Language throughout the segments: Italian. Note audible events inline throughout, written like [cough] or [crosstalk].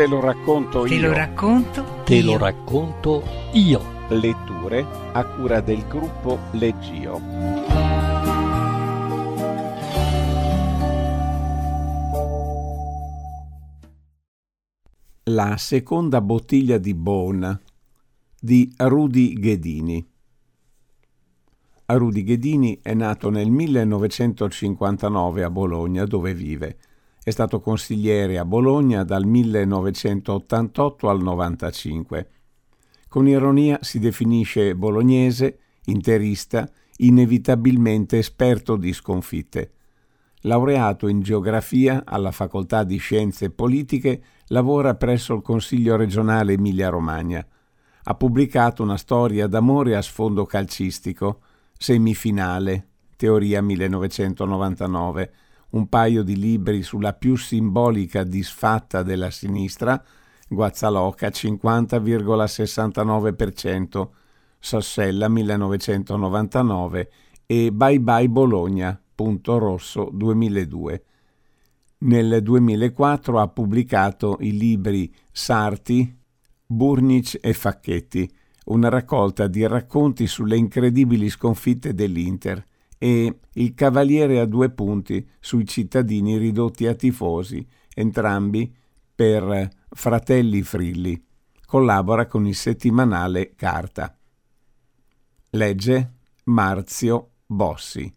Te lo racconto Te io. lo racconto. Te io. lo racconto io. Letture a cura del gruppo Leggio. La seconda bottiglia di Bone di Rudy Ghedini. Rudy Ghedini è nato nel 1959 a Bologna, dove vive. È stato consigliere a Bologna dal 1988 al 95. Con ironia si definisce bolognese, interista, inevitabilmente esperto di sconfitte. Laureato in geografia alla Facoltà di Scienze Politiche, lavora presso il Consiglio regionale Emilia-Romagna. Ha pubblicato una storia d'amore a sfondo calcistico, Semifinale, Teoria 1999, un paio di libri sulla più simbolica disfatta della sinistra, Guazzaloca 50,69%, Sassella 1999 e Bye Bye Bologna, punto rosso 2002. Nel 2004 ha pubblicato i libri Sarti, Burnic e Facchetti, una raccolta di racconti sulle incredibili sconfitte dell'Inter, e Il Cavaliere a due punti sui cittadini ridotti a tifosi, entrambi per Fratelli Frilli. Collabora con il settimanale Carta. Legge Marzio Bossi.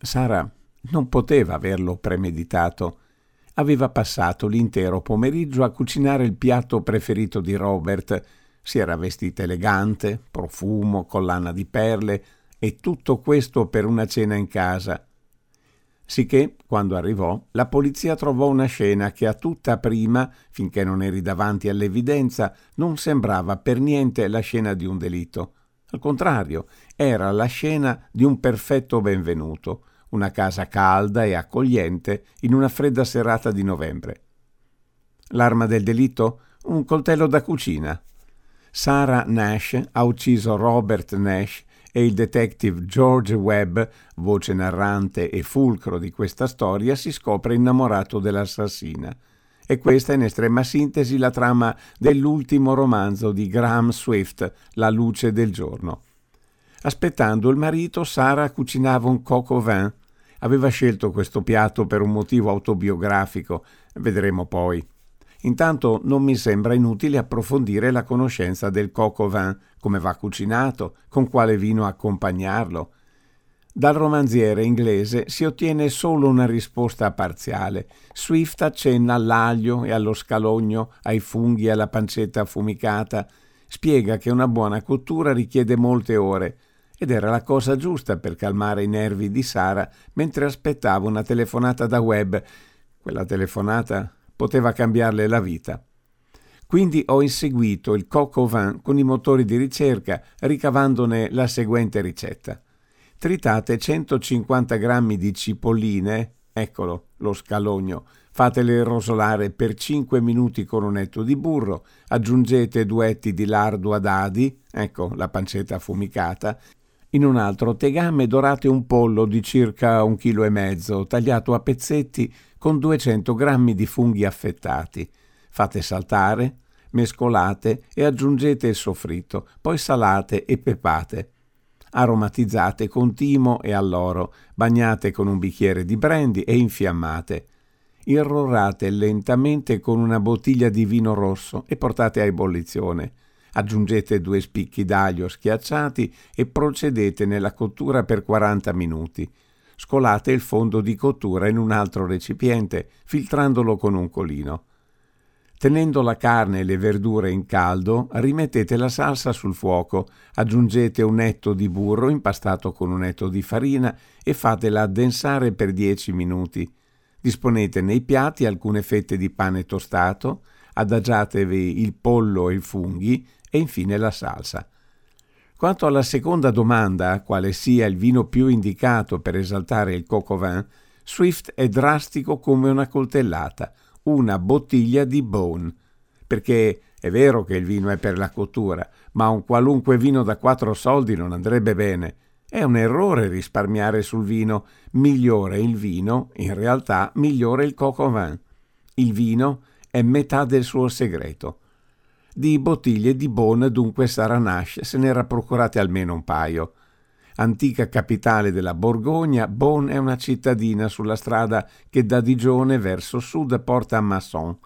Sara non poteva averlo premeditato. Aveva passato l'intero pomeriggio a cucinare il piatto preferito di Robert. Si era vestita elegante, profumo, collana di perle e tutto questo per una cena in casa. Sicché, quando arrivò, la polizia trovò una scena che a tutta prima, finché non eri davanti all'evidenza, non sembrava per niente la scena di un delitto. Al contrario, era la scena di un perfetto benvenuto, una casa calda e accogliente in una fredda serata di novembre. L'arma del delitto? Un coltello da cucina. Sarah Nash ha ucciso Robert Nash e il detective George Webb, voce narrante e fulcro di questa storia, si scopre innamorato dell'assassina. E questa è in estrema sintesi la trama dell'ultimo romanzo di Graham Swift, La luce del giorno. Aspettando il marito, Sara cucinava un au vin. Aveva scelto questo piatto per un motivo autobiografico, vedremo poi. Intanto non mi sembra inutile approfondire la conoscenza del au vin, come va cucinato, con quale vino accompagnarlo. Dal romanziere inglese si ottiene solo una risposta parziale. Swift accenna all'aglio e allo scalogno, ai funghi e alla pancetta affumicata. Spiega che una buona cottura richiede molte ore ed era la cosa giusta per calmare i nervi di Sara mentre aspettava una telefonata da Webb. Quella telefonata poteva cambiarle la vita. Quindi ho inseguito il coq vin con i motori di ricerca, ricavandone la seguente ricetta. Tritate 150 grammi di cipolline, eccolo, lo scalogno, fatele rosolare per 5 minuti con un etto di burro, aggiungete due etti di lardo a dadi, ecco la pancetta affumicata, in un altro tegame dorate un pollo di circa un chilo e mezzo, tagliato a pezzetti con 200 grammi di funghi affettati. Fate saltare, mescolate e aggiungete il soffritto, poi salate e pepate. Aromatizzate con timo e alloro, bagnate con un bicchiere di brandy e infiammate. Irrorate lentamente con una bottiglia di vino rosso e portate a ebollizione. Aggiungete due spicchi d'aglio schiacciati e procedete nella cottura per 40 minuti. Scolate il fondo di cottura in un altro recipiente, filtrandolo con un colino. Tenendo la carne e le verdure in caldo, rimettete la salsa sul fuoco, aggiungete un etto di burro impastato con un etto di farina e fatela addensare per 10 minuti. Disponete nei piatti alcune fette di pane tostato, adagiatevi il pollo e i funghi e infine la salsa. Quanto alla seconda domanda, quale sia il vino più indicato per esaltare il au vin, Swift è drastico come una coltellata, una bottiglia di Bone, perché è vero che il vino è per la cottura, ma un qualunque vino da quattro soldi non andrebbe bene. È un errore risparmiare sul vino, migliore il vino, in realtà migliore il au vin. Il vino è metà del suo segreto. Di bottiglie di Beaune dunque Sara Nash se n'era procurate almeno un paio. Antica capitale della Borgogna, Beaune è una cittadina sulla strada che da Digione verso sud porta a Masson.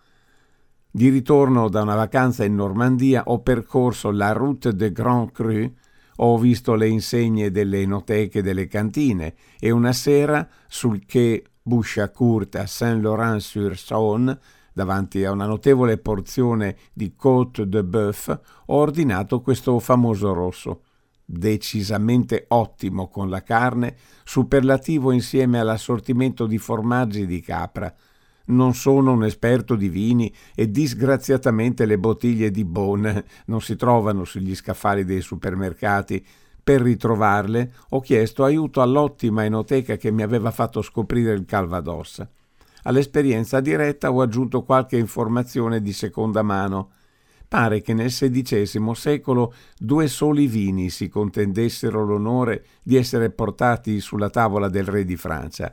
Di ritorno da una vacanza in Normandia ho percorso la Route de Grand Cru, ho visto le insegne delle enoteche delle cantine e una sera sul quai Bouchacourt a Saint-Laurent-sur-Saône, davanti a una notevole porzione di côte de bœuf, ho ordinato questo famoso rosso decisamente ottimo con la carne, superlativo insieme all'assortimento di formaggi di capra. Non sono un esperto di vini e disgraziatamente le bottiglie di Beaune non si trovano sugli scaffali dei supermercati. Per ritrovarle ho chiesto aiuto all'ottima enoteca che mi aveva fatto scoprire il Calvados. All'esperienza diretta ho aggiunto qualche informazione di seconda mano Pare che nel XVI secolo due soli vini si contendessero l'onore di essere portati sulla tavola del re di Francia,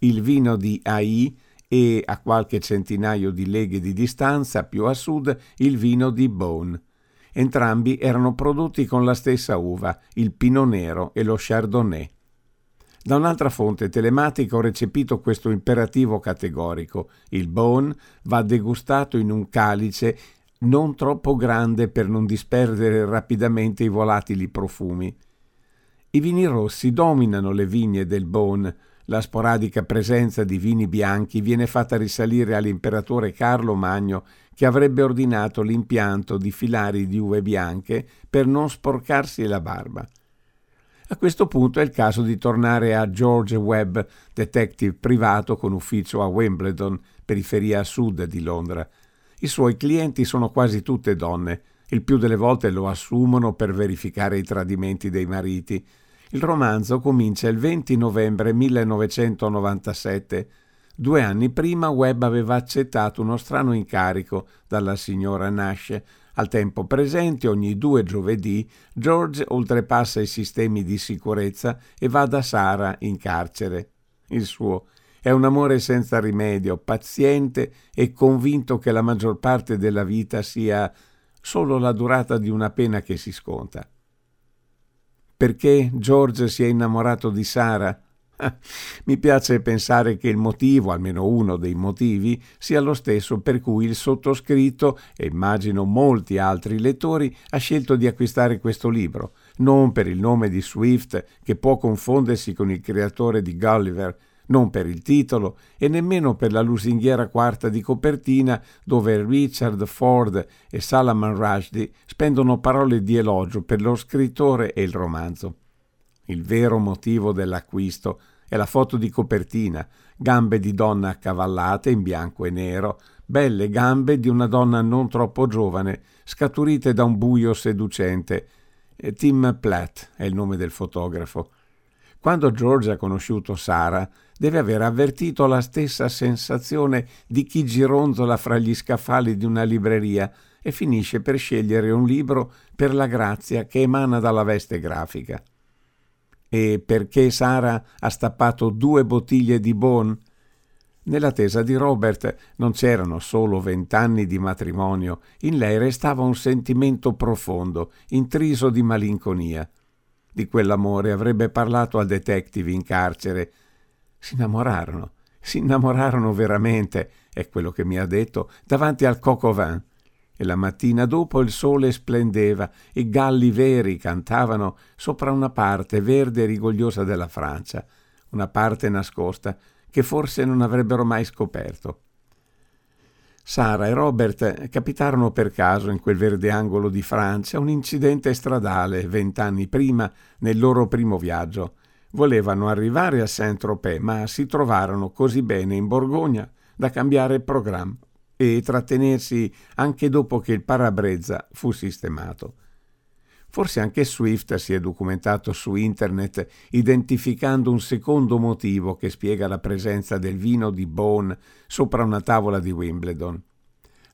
il vino di Ai e a qualche centinaio di leghe di distanza più a sud il vino di Beaune. Entrambi erano prodotti con la stessa uva, il Pinot Nero e lo Chardonnay. Da un'altra fonte telematica ho recepito questo imperativo categorico. Il Beaune va degustato in un calice non troppo grande per non disperdere rapidamente i volatili profumi. I vini rossi dominano le vigne del Beaune. La sporadica presenza di vini bianchi viene fatta risalire all'imperatore Carlo Magno che avrebbe ordinato l'impianto di filari di uve bianche per non sporcarsi la barba. A questo punto è il caso di tornare a George Webb, detective privato con ufficio a Wimbledon, periferia a sud di Londra, i suoi clienti sono quasi tutte donne, il più delle volte lo assumono per verificare i tradimenti dei mariti. Il romanzo comincia il 20 novembre 1997. Due anni prima Webb aveva accettato uno strano incarico dalla signora Nash. Al tempo presente, ogni due giovedì, George oltrepassa i sistemi di sicurezza e va da Sara in carcere. Il suo è un amore senza rimedio, paziente e convinto che la maggior parte della vita sia solo la durata di una pena che si sconta. Perché George si è innamorato di Sara? [laughs] Mi piace pensare che il motivo, almeno uno dei motivi, sia lo stesso per cui il sottoscritto, e immagino molti altri lettori, ha scelto di acquistare questo libro, non per il nome di Swift, che può confondersi con il creatore di Gulliver, non per il titolo e nemmeno per la lusinghiera quarta di copertina dove Richard Ford e Salman Rushdie spendono parole di elogio per lo scrittore e il romanzo. Il vero motivo dell'acquisto è la foto di copertina, gambe di donna accavallate in bianco e nero, belle gambe di una donna non troppo giovane, scaturite da un buio seducente. Tim Platt è il nome del fotografo. Quando George ha conosciuto Sara, deve aver avvertito la stessa sensazione di chi gironzola fra gli scaffali di una libreria e finisce per scegliere un libro per la grazia che emana dalla veste grafica. E perché Sara ha stappato due bottiglie di Bon? Nella tesa di Robert non c'erano solo vent'anni di matrimonio, in lei restava un sentimento profondo, intriso di malinconia. Di quell'amore avrebbe parlato al detective in carcere. Si innamorarono, si innamorarono veramente, è quello che mi ha detto, davanti al vin. E la mattina dopo il sole splendeva, i galli veri cantavano sopra una parte verde e rigogliosa della Francia, una parte nascosta che forse non avrebbero mai scoperto. Sara e Robert capitarono per caso in quel verde angolo di Francia un incidente stradale vent'anni prima nel loro primo viaggio. Volevano arrivare a Saint-Tropez, ma si trovarono così bene in Borgogna da cambiare programma e trattenersi anche dopo che il parabrezza fu sistemato. Forse anche Swift si è documentato su internet identificando un secondo motivo che spiega la presenza del vino di Beaune sopra una tavola di Wimbledon.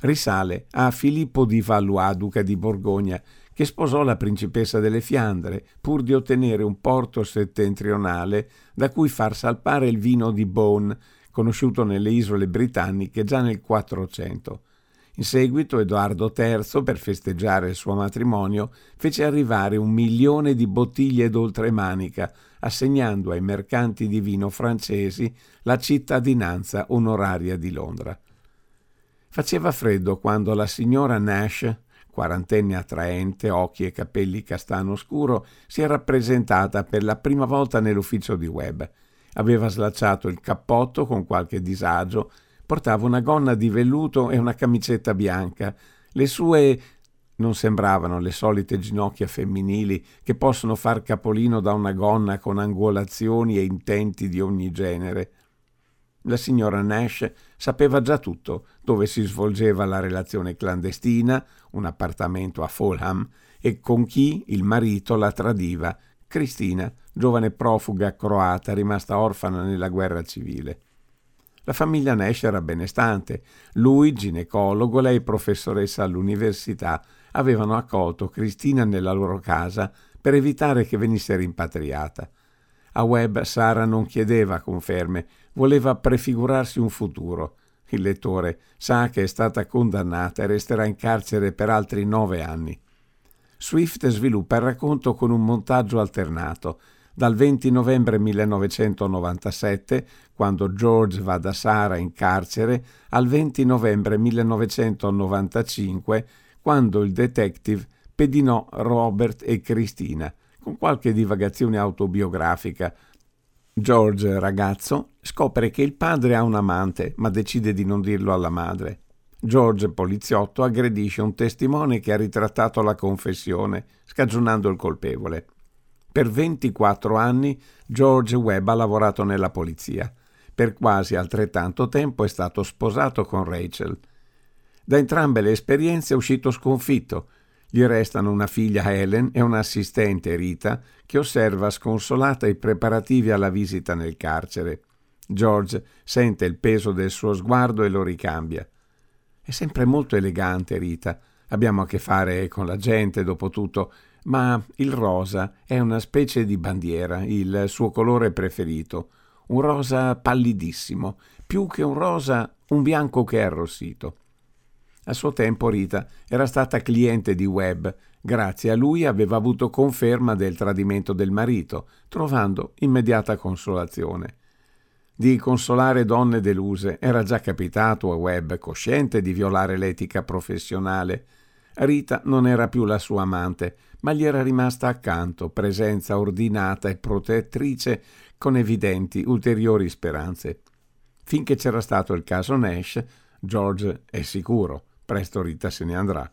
Risale a Filippo di Valois, duca di Borgogna, che sposò la principessa delle Fiandre pur di ottenere un porto settentrionale da cui far salpare il vino di Beaune, conosciuto nelle isole britanniche già nel 400. In seguito Edoardo III, per festeggiare il suo matrimonio, fece arrivare un milione di bottiglie d'oltremanica, assegnando ai mercanti di vino francesi la cittadinanza onoraria di Londra. Faceva freddo quando la signora Nash, quarantenne attraente, occhi e capelli castano scuro, si è rappresentata per la prima volta nell'ufficio di Webb. Aveva slacciato il cappotto con qualche disagio Portava una gonna di velluto e una camicetta bianca. Le sue non sembravano le solite ginocchia femminili che possono far capolino da una gonna con angolazioni e intenti di ogni genere. La signora Nash sapeva già tutto, dove si svolgeva la relazione clandestina, un appartamento a Fulham, e con chi il marito la tradiva, Cristina, giovane profuga croata rimasta orfana nella guerra civile. La famiglia Nash era benestante. Lui, ginecologo, lei professoressa all'università, avevano accolto Cristina nella loro casa per evitare che venisse rimpatriata. A Webb Sara non chiedeva conferme, voleva prefigurarsi un futuro. Il lettore sa che è stata condannata e resterà in carcere per altri nove anni. Swift sviluppa il racconto con un montaggio alternato dal 20 novembre 1997, quando George va da Sara in carcere, al 20 novembre 1995, quando il detective pedinò Robert e Cristina, con qualche divagazione autobiografica. George, ragazzo, scopre che il padre ha un amante, ma decide di non dirlo alla madre. George, poliziotto, aggredisce un testimone che ha ritrattato la confessione, scagionando il colpevole. Per 24 anni George Webb ha lavorato nella polizia. Per quasi altrettanto tempo è stato sposato con Rachel. Da entrambe le esperienze è uscito sconfitto. Gli restano una figlia Helen e un'assistente Rita che osserva sconsolata i preparativi alla visita nel carcere. George sente il peso del suo sguardo e lo ricambia. È sempre molto elegante Rita. Abbiamo a che fare con la gente, dopo tutto, ma il rosa è una specie di bandiera, il suo colore preferito, un rosa pallidissimo, più che un rosa un bianco che è arrossito. A suo tempo Rita era stata cliente di Webb, grazie a lui aveva avuto conferma del tradimento del marito, trovando immediata consolazione. Di consolare donne deluse era già capitato a Webb, cosciente di violare l'etica professionale, Rita non era più la sua amante, ma gli era rimasta accanto, presenza ordinata e protettrice con evidenti ulteriori speranze. Finché c'era stato il caso Nash, George è sicuro, presto Rita se ne andrà.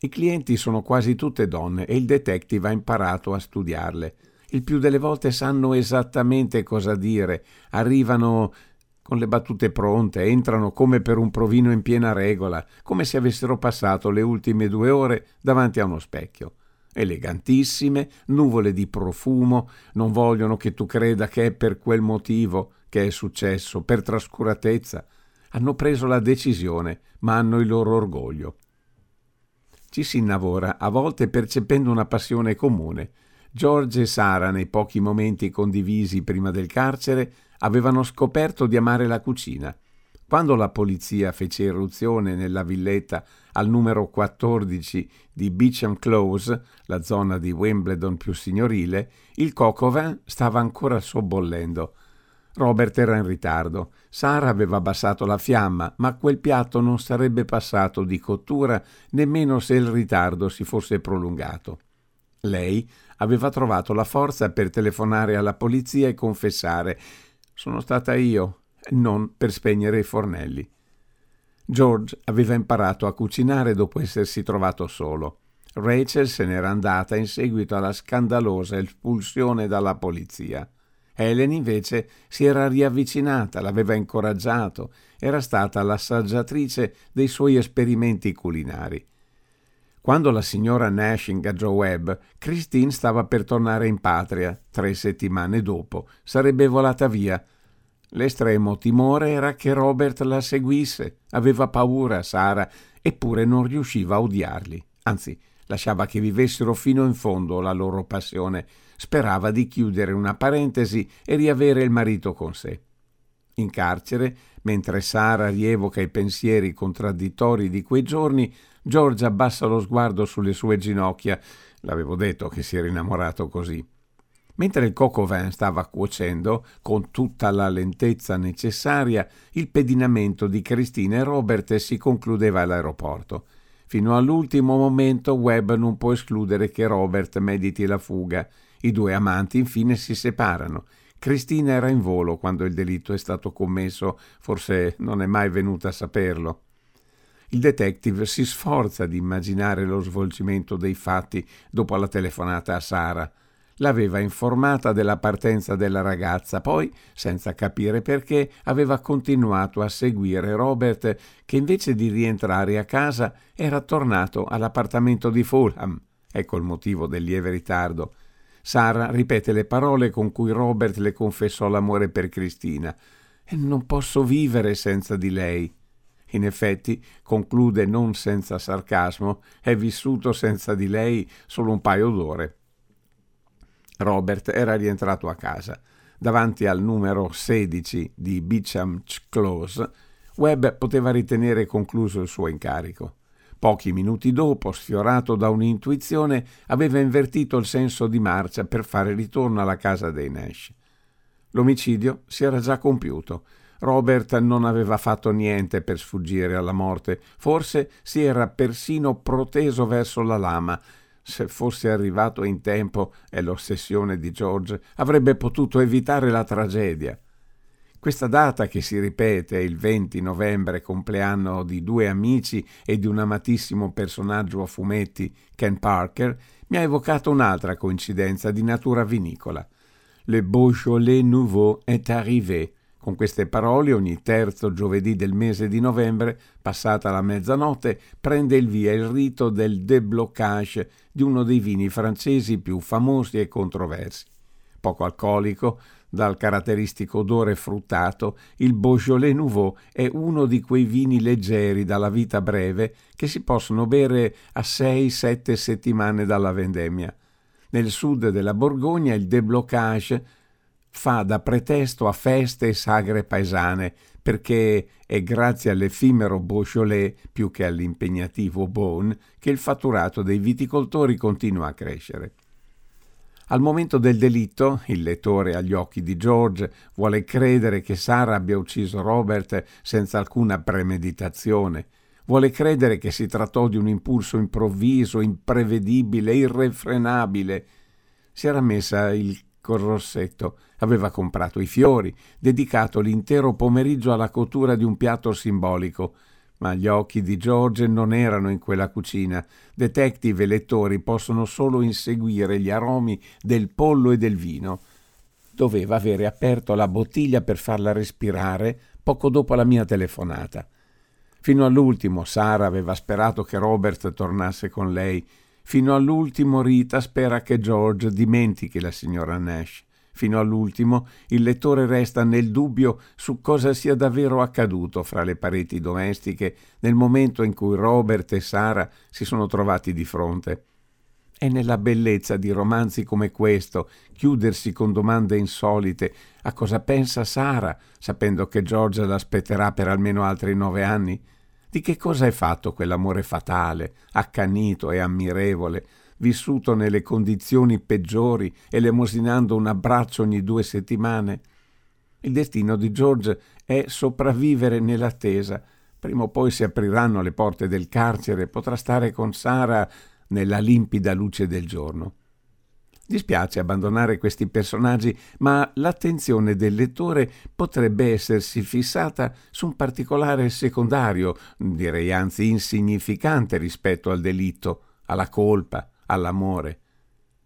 I clienti sono quasi tutte donne e il detective ha imparato a studiarle. Il più delle volte sanno esattamente cosa dire, arrivano con le battute pronte, entrano come per un provino in piena regola, come se avessero passato le ultime due ore davanti a uno specchio. Elegantissime, nuvole di profumo, non vogliono che tu creda che è per quel motivo che è successo, per trascuratezza. Hanno preso la decisione, ma hanno il loro orgoglio. Ci si innavora, a volte percependo una passione comune. George e Sara, nei pochi momenti condivisi prima del carcere, avevano scoperto di amare la cucina. Quando la polizia fece irruzione nella villetta al numero 14 di Beecham Close, la zona di Wimbledon più signorile, il cocovin stava ancora sobbollendo. Robert era in ritardo. Sara aveva abbassato la fiamma, ma quel piatto non sarebbe passato di cottura nemmeno se il ritardo si fosse prolungato. Lei aveva trovato la forza per telefonare alla polizia e confessare sono stata io, non per spegnere i fornelli. George aveva imparato a cucinare dopo essersi trovato solo. Rachel se n'era andata in seguito alla scandalosa espulsione dalla polizia. Helen invece si era riavvicinata, l'aveva incoraggiato, era stata l'assaggiatrice dei suoi esperimenti culinari. Quando la signora Nash ingaggiò Webb, Christine stava per tornare in patria. Tre settimane dopo sarebbe volata via. L'estremo timore era che Robert la seguisse. Aveva paura, Sara, eppure non riusciva a odiarli. Anzi, lasciava che vivessero fino in fondo la loro passione. Sperava di chiudere una parentesi e riavere il marito con sé. In carcere, mentre Sara rievoca i pensieri contraddittori di quei giorni, George abbassa lo sguardo sulle sue ginocchia. L'avevo detto che si era innamorato così. Mentre il coco vin stava cuocendo, con tutta la lentezza necessaria, il pedinamento di Cristina e Robert si concludeva all'aeroporto. Fino all'ultimo momento Webb non può escludere che Robert mediti la fuga. I due amanti infine si separano. Cristina era in volo quando il delitto è stato commesso, forse non è mai venuta a saperlo. Il detective si sforza di immaginare lo svolgimento dei fatti dopo la telefonata a Sara. L'aveva informata della partenza della ragazza, poi, senza capire perché, aveva continuato a seguire Robert, che invece di rientrare a casa era tornato all'appartamento di Fulham. Ecco il motivo del lieve ritardo. Sara ripete le parole con cui Robert le confessò l'amore per Cristina. Non posso vivere senza di lei. In effetti, conclude non senza sarcasmo, è vissuto senza di lei solo un paio d'ore. Robert era rientrato a casa. Davanti al numero 16 di Beecham's Close, Webb poteva ritenere concluso il suo incarico. Pochi minuti dopo, sfiorato da un'intuizione, aveva invertito il senso di marcia per fare ritorno alla casa dei Nash. L'omicidio si era già compiuto. Robert non aveva fatto niente per sfuggire alla morte, forse si era persino proteso verso la lama, se fosse arrivato in tempo e l'ossessione di George avrebbe potuto evitare la tragedia. Questa data che si ripete, il 20 novembre, compleanno di due amici e di un amatissimo personaggio a fumetti, Ken Parker, mi ha evocato un'altra coincidenza di natura vinicola. Le Beaujolais Nouveau est arrivé, con queste parole ogni terzo giovedì del mese di novembre, passata la mezzanotte, prende il via il rito del déblocage di uno dei vini francesi più famosi e controversi. Poco alcolico, dal caratteristico odore fruttato, il Beaujolais Nouveau è uno di quei vini leggeri dalla vita breve che si possono bere a 6-7 settimane dalla vendemmia. Nel sud della Borgogna il déblocage fa da pretesto a feste e sagre paesane, perché è grazie all'effimero Beaujolais più che all'impegnativo Beaune che il fatturato dei viticoltori continua a crescere. Al momento del delitto, il lettore agli occhi di George vuole credere che Sara abbia ucciso Robert senza alcuna premeditazione, vuole credere che si trattò di un impulso improvviso, imprevedibile, irrefrenabile. Si era messa il col rossetto. Aveva comprato i fiori, dedicato l'intero pomeriggio alla cottura di un piatto simbolico. Ma gli occhi di George non erano in quella cucina. Detective e lettori possono solo inseguire gli aromi del pollo e del vino. Doveva avere aperto la bottiglia per farla respirare poco dopo la mia telefonata. Fino all'ultimo Sara aveva sperato che Robert tornasse con lei Fino all'ultimo Rita spera che George dimentichi la signora Nash. Fino all'ultimo il lettore resta nel dubbio su cosa sia davvero accaduto fra le pareti domestiche nel momento in cui Robert e Sara si sono trovati di fronte. È nella bellezza di romanzi come questo chiudersi con domande insolite a cosa pensa Sara, sapendo che George l'aspetterà per almeno altri nove anni. Di che cosa è fatto quell'amore fatale, accanito e ammirevole, vissuto nelle condizioni peggiori, elemosinando un abbraccio ogni due settimane? Il destino di George è sopravvivere nell'attesa. Prima o poi si apriranno le porte del carcere potrà stare con Sara nella limpida luce del giorno. Dispiace abbandonare questi personaggi, ma l'attenzione del lettore potrebbe essersi fissata su un particolare secondario, direi anzi insignificante rispetto al delitto, alla colpa, all'amore.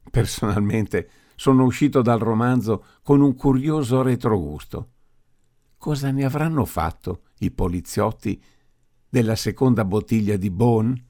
Personalmente sono uscito dal romanzo con un curioso retrogusto. Cosa ne avranno fatto i poliziotti della seconda bottiglia di Beaune?